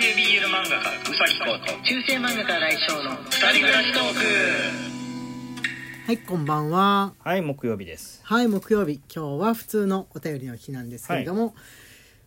系 BL 漫画家うさぎこと中世漫画家来翔の二人暮らしトークはいこんばんは。はい木曜日です。はい木曜日。今日は普通のお便りの日なんですけれども、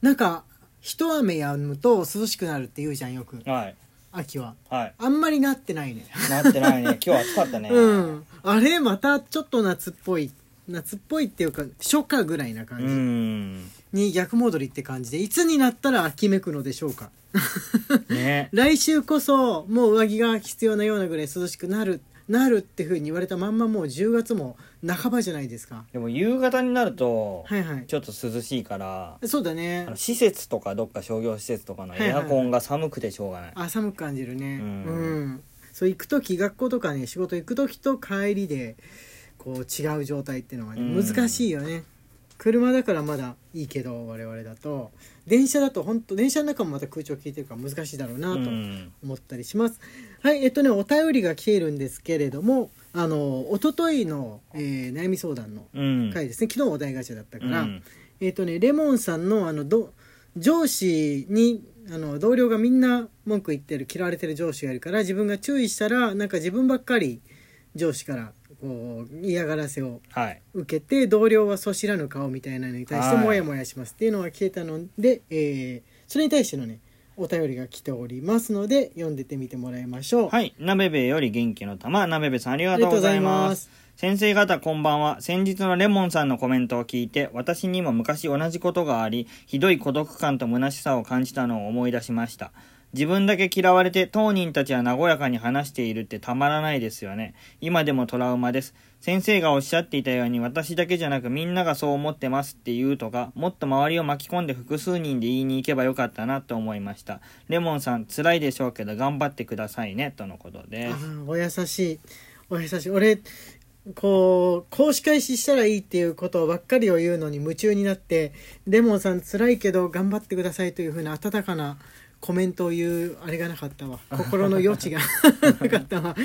なんか一雨止むと涼しくなるって言うじゃんよく。はい。秋は。はい。あんまりなってないね。なってないね。今日暑かったね。うん。あれまたちょっと夏っぽい夏っぽいっていうか初夏ぐらいなう感じ。ん。に逆戻りって感じでいつになったら秋めくのでしょうか。ね。来週こそもう上着が必要なようなぐらい涼しくなるなるってふうに言われたまんまもう10月も半ばじゃないですか。でも夕方になるとはいはい。ちょっと涼しいからそうだね。施設とかどっか商業施設とかのエアコンが寒くてしょうがない、あ寒く感じるね。ううんん、そう行く時学校とかね仕事行く時と帰りでこう違う状態っていうのがねうん。難しいよね。車だからまだいいけど我々だと。電車だと本当電車の中もまた空調効いてるから難しいだろうなとうん。思ったりします。はい、えっとね、お便りが来ているんですけれども、あの、一昨日の、えー悩み相談のうん。回ですね、昨日お題ガチャだったから、うん。えっとね、レモンさんの、あの、ど上司に、あの、同僚がみんな文句言ってる、嫌われてる上司がいるから、自分が注意したら、なんか自分ばっかり上司から、こう、嫌がらせを受けて、同僚はそ知らぬ顔みたいなのに対して、はいもやもやしますっていうのが消えたので、えーそれに対してのね、お便りが来ておりますので、読んでてみてもらいましょう。はいなべべより元気の玉なべべさんありがとうございます先生方こんばんは先日のレモンさんのコメントを聞いて私にも昔同じことがありひどい孤独感と虚しさを感じたのを思い出しました自分だけ嫌われて当人たちは和やかに話しているってたまらないですよね。今でもトラウマです。先生がおっしゃっていたように私だけじゃなくみんながそう思ってますって言うとかもっと周りを巻き込んで複数人で言いに行けばよかったなと思いました。レモンさん辛いでしょうけど頑張ってくださいね。とのことです。お優しい。お優しい。俺こう講師開始したらいいっていうことばっかりを言うのに夢中になってレモンさん辛いけど頑張ってくださいというふうな温かなコメントを言うあれがなかったわ。心の余地が なかったわ。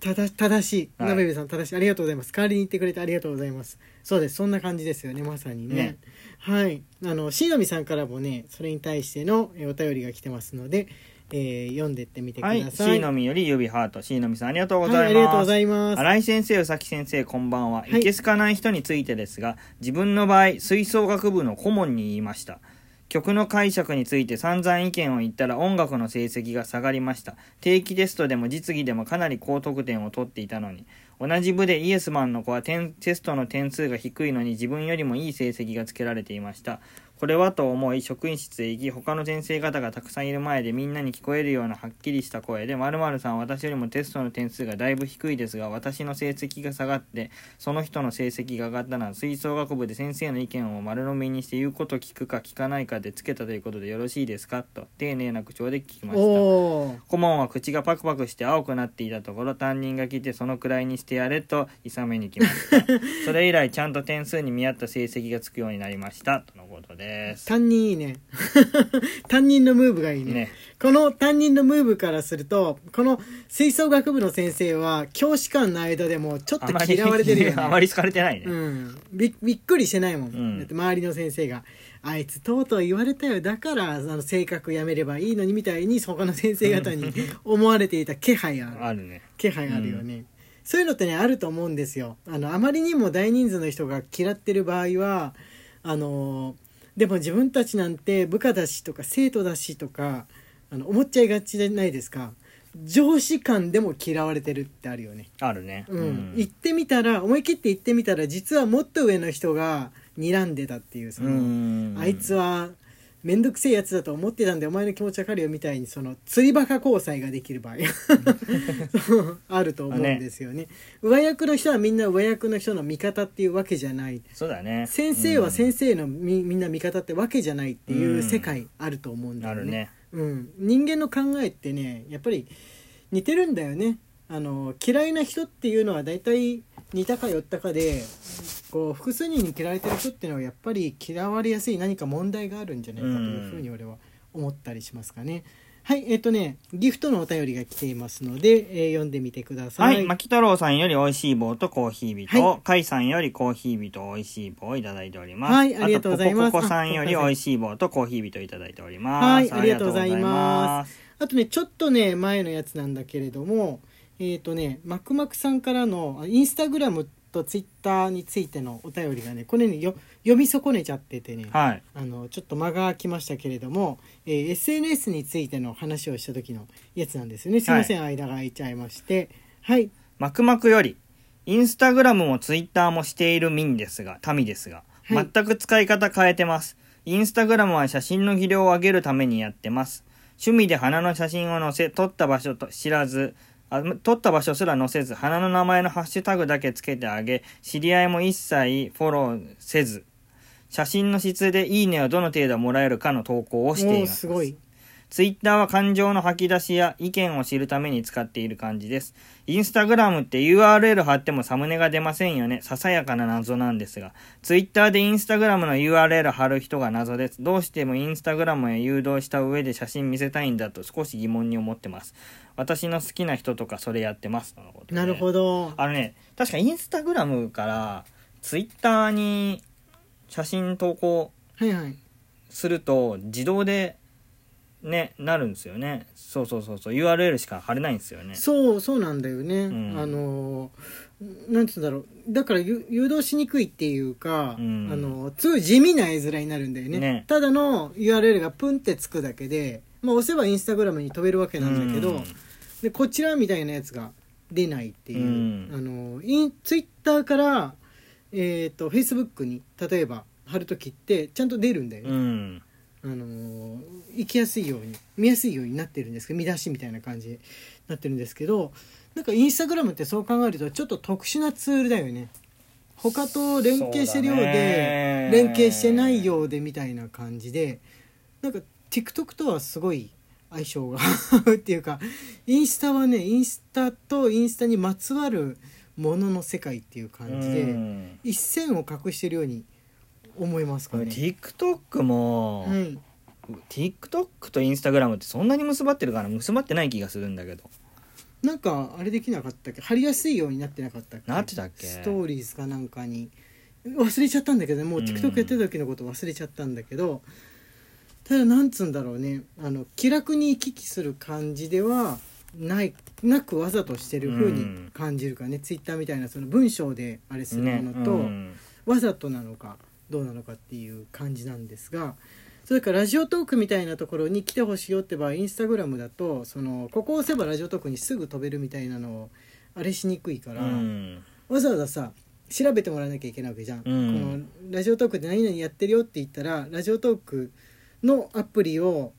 ただ正しい。はい。なべべさん正しい。ありがとうございます。代わりに言ってくれてありがとうございます。そうです。そんな感じですよね。まさにね。ね。はい。あのしのみさんからもねそれに対してのえお便りが来てますので、えー読んでってみてくだはい、さい、シーのみより指ハート。シーのみさんありがとうございます。はい、ありがとうございます。新井先生、宇崎先生、こんばんは。はい。いけすかない人についてですが、自分の場合、吹奏楽部の顧問に言いました。曲の解釈について散々意見を言ったら音楽の成績が下がりました。定期テストでも実技でもかなり高得点を取っていたのに。同じ部でイエスマンの子は点テストの点数が低いのに自分よりもいい成績がつけられていました。これはと思い職員室へ行き他の先生方がたくさんいる前でみんなに聞こえるようなはっきりした声で〇〇さんは私よりもテストの点数がだいぶ低いですが私の成績が下がってその人の成績が上がったのは吹奏楽部で先生の意見を丸のみにして言うこと聞くか聞かないかでつけたということでよろしいですか？と丁寧な口調で聞きました。顧問は口がパクパクして青くなっていたところ担任が来てそのくらいにしてやれと諌めに来ました。それ以来ちゃんと点数に見合った成績がつくようになりました。とのことです。担任いいね。担任のムーブがいいね。ね。この担任のムーブからするとこの吹奏楽部の先生は教師間の間でもちょっと嫌われてるよね。あまり 好かれてないね、うん、びびっくりしてないもん、ん。だって周りの先生が「あいつとうとう言われたよだからあの性格やめればいいのに」みたいに他の先生方に思われていた気配ある。あるね。気配あるよね、そういうのってねあると思うんですよ。あのあまりにも大人数の人が嫌ってる場合はあのでも自分たちなんて部下だしとか生徒だしとかあの思っちゃいがちじゃないですか。上司間でも嫌われてるってあるよね。あるね。うん、行ってみたら思い切って行ってみたら実はもっと上の人が睨んでたっていうその、うん。あいつは面倒くせえやつだと思ってたんでお前の気持ちわかるよみたいにその釣りバカ交際ができる場合。あると思うんですよね。上役の人はみんな上役の人の味方っていうわけじゃない。そうだね。先生は先生、生のみ,、みんな味方ってわけじゃないっていう世界あると思うんうんだよね。あるね。うん、人間の考えってねやっぱり似てるんだよねあの嫌いな人っていうのは大体似たか寄ったかでこう複数人に嫌われてる人っていうのはやっぱり嫌われやすい何か問題があるんじゃないかというふうに俺は思ったりしますかね。はい、えっ、とね、ギフトのお便りが来ていますので、えー読んでみてくださ。はいい。牧太郎さんより美味しい棒とコーヒー人、は甲斐さんよりコーヒー人美味しい棒をいただいております。はいありがとうございますあと、ポコポコさんよりあ美味しい棒とコーヒー人いただいております。はいありがとうございますす。あとね、ちょっとね、前のやつなんだけれども、えっ、とね、マクマクさんからの、あインスタグラムとツイッターについてのお便りがね、これね、よ読み損ねちゃっててね、はい。あの、ちょっと間が空きましたけれども、えー SNS についての話をした時のやつなんですよね。すいません、間が空いちゃいまして。はい。マクマクより、インスタグラムもツイッターもしている民ですが、民ですが、はい全く使い方変えてます。インスタグラムは写真の技量を上げるためにやってます。趣味で花の写真を載せ、撮った場所と知らず、あ撮った場所すら載せず、花の名前のハッシュタグだけつけてあげ、知り合いも一切フォローせず、写真の質でいいねをどの程度もらえるかの投稿をしています。すごい。ツイッターは感情の吐き出しや意見を知るために使っている感じです。インスタグラムって URL 貼ってもサムネが出ませんよね。ささやかな謎なんですが。ツイッターでインスタグラムの URL 貼る人が謎です。どうしてもインスタグラムへ誘導した上で写真見せたいんだと少し疑問に思ってます。私の好きな人とかそれやってます。とのことでなるほど。あのね、確かインスタグラムからツイッターに写真投稿はいはい。すると自動でねなるんですよね。そうそうそうそう。URL しか貼れないんですよね。そうそうなんだよね、ん。あのなんつうんだろう。だからゆ誘導しにくいっていうか、うん。あのすごい地味な絵面になるんだよね。ね。ただの URL がプンってつくだけで、まあ、押せばインスタグラムに飛べるわけなんだけど、うん。でこちらみたいなやつが出ないっていう、うん。あのインツイッターから、えー、とフェイスブックに例えば貼るときってちゃんと出るんだよね、うんあのー行きやすいように見やすいようになってるんですけど見出しみたいな感じになってるんですけどなんかインスタグラムってそう考えるとちょっと特殊なツールだよね。他と連携してるようでね。連携してないようでみたいな感じでなんか TikTok とはすごい相性が合うっていうかインスタはねインスタとインスタにまつわるものの世界っていう感じで、うん。一線を画してるように思いますかね。TikTok も、はい、TikTok と Instagram ってそんなに結ばってるかな。結ばってない気がするんだけど。なんかあれできなかったっけ？貼りやすいようになってなかったっけ？なってたっけ？ストーリーズかなんかに。忘れちゃったんだけどもううん。TikTok やってた時のこと忘れちゃったんだけど、ただなんつうんだろうね。あの気楽に行き来する感じではないなくわざとしてる風に感じるかね、Twitter みたいなその文章であれするねものと、うん。わざとなのかどうなのかっていう感じなんですがそれからラジオトークみたいなところに来てほしいよって場合インスタグラムだとそのここを押せばラジオトークにすぐ飛べるみたいなのをあれしにくいから、うん。わざわざさ調べてもらわなきゃいけないわけじゃん、うん。このラジオトークで何々やってるよって言ったらラジオトークのアプリを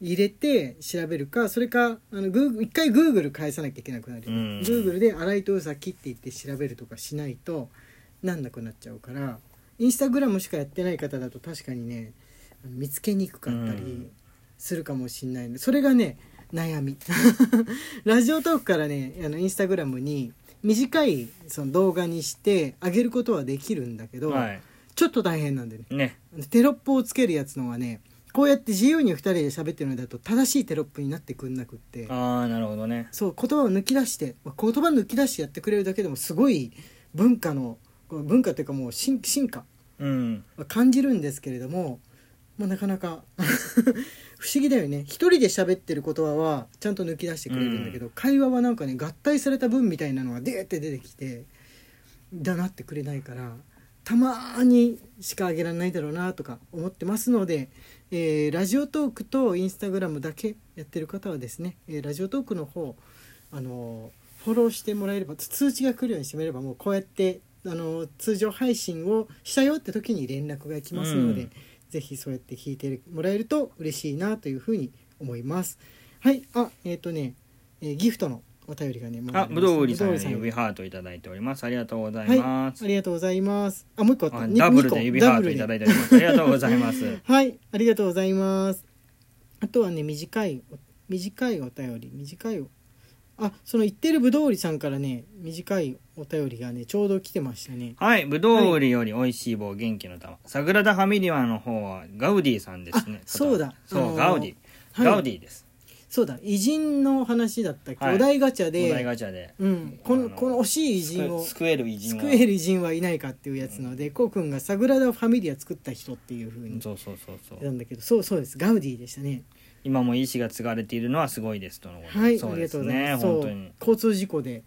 入れて調べるかそれかあのグーグ一回グーグル返さなきゃいけなくなる、うん。Google で「新井と宇崎」って言って調べるとかしないとなんなくなっちゃうからインスタグラムしかやってない方だと確かにね見つけにくかったりうん。するかもしんないのでそれがね悩み。ラジオトークからねあのインスタグラムに短いその動画にして上げることはできるんだけど、はい。ちょっと大変なんでね。ね。テロップをつけるやつのはねこうやって自由に2人で喋ってるのだと正しいテロップになってくんなくって。ああなるほどね。そう言葉を抜き出してまあ言葉抜き出してやってくれるだけでもすごい文化の文化というかもう進進化うん。は感じるんですけれども、まあ、なかなか 不思議だよね。一人で喋ってる言葉はちゃんと抜き出してくれるんだけど、会話はなんかね合体された文みたいなのがデーって出てきてだなってくれないからたまーにしかあげられないだろうなとか思ってますので、えーラジオトークとインスタグラムだけやってる方はですね、えーラジオトークの方あのーフォローしてもらえればつ通知が来るようにしてもらえればもうこうやってあのー通常配信をしたよって時に連絡が来ますので、うん。ぜひそうやって聞いてもらえると嬉しいなというふうに思います。はい。あえっ、とね、えーギフトのお便りがねもうあぶどう売りさん指ハートいただいております。ありがとうございはい。ます、ありがとうございます。あもう一個あった。ダブルで指ハートいただいております。ありがとうございます。はい、ありがとうございます。あとはね、短い、短いお便り、短いお、あ、その言ってるぶどう売りさんからね、短いお便りがね、ちょうど来てましたね。はい、ぶどう売りより美味しい棒元気の玉。サグラダ・ファミリアの方はガウディさんですね。あ。そうだ。そう、あのーガウディ。はい。ガウディです。そうだ。偉人の話だったっけ、はい。お題ガチャお題で、ガチャで。うん、こあののこの惜しい偉人を救える偉人を救える偉人はいないかっていうやつので、こうくんがサグラダ・ファミリア作った人っていうふうにそうそうそうそう。なんだけどそうそうです。ガウディでしたね今も意志が継がれているのはすごいですとのこと。はい、そうですね本当に。交通事故で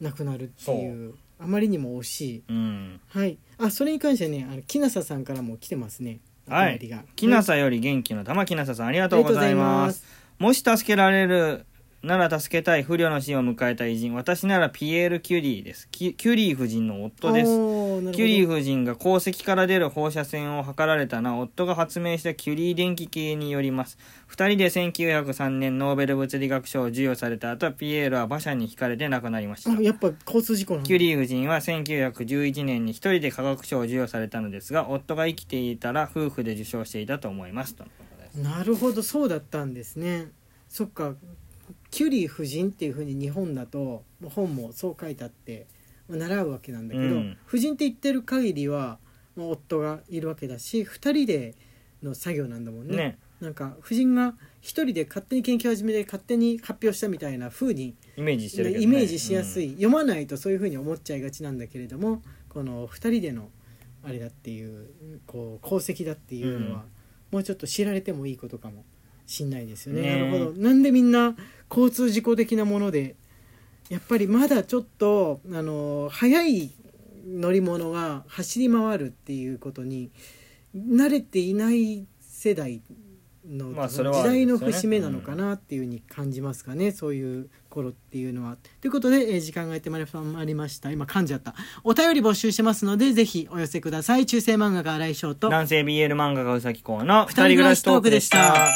亡くなるっていうあまりにも惜しい。う。ん。はい。あそれに関してはねあの木梨さんからも来てますね。はい。きなさより元気の玉きなささんありがとうございます。あもし助けられるなら助けたい不慮の死を迎えた偉人私ならピエール・キュリーです。キキュリー夫人の夫です。キュリー夫人が鉱石から出る放射線を測られたのは夫が発明したキュリー電気計によります。二人で1903年ノーベル物理学賞を授与された後ピエールは馬車にひかれて亡くなりました。あやっぱ交通事故キュリー夫人は1911年に一人で科学賞を授与されたのですが夫が生きていたら夫婦で受賞していたと思います。なるほどそうだったんですね。そっかキュリー夫人っていうふうに日本だと本もそう書いてあってまあ習うわけなんだけど、うん。夫人って言ってる限りはまあ夫がいるわけだし2人での作業なんだもんね。ね。なんか夫人が一人で勝手に研究を始めて勝手に発表したみたいな風にイメージしてるね、イメージしやすうんい、読まないとそういうふうに思っちゃいがちなん。だけれどもこの2人でのあれだっていうこう功績だっていうのは、もうちょっと知られてもいいことかもしんないですよね。ね。なるほど。なんでみんな交通事故的なものでやっぱりまだちょっとあの速い乗り物が走り回るっていうことに慣れていない世代の時代の節目なのかなっていうふうに感じますかね、そういう頃っていうのは。ということで、えー時間がやってまいりました。今噛んじゃった。お便り募集してますのでぜひお寄せください。中世漫画家新井翔と。男性 BL 漫画家うさきこうの二人暮らしトークでした。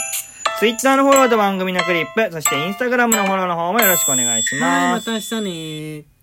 ツイッターのフォローと番組のクリップ、そしてインスタグラムのフォローの方もよろしくお願いしはいま。た明日ね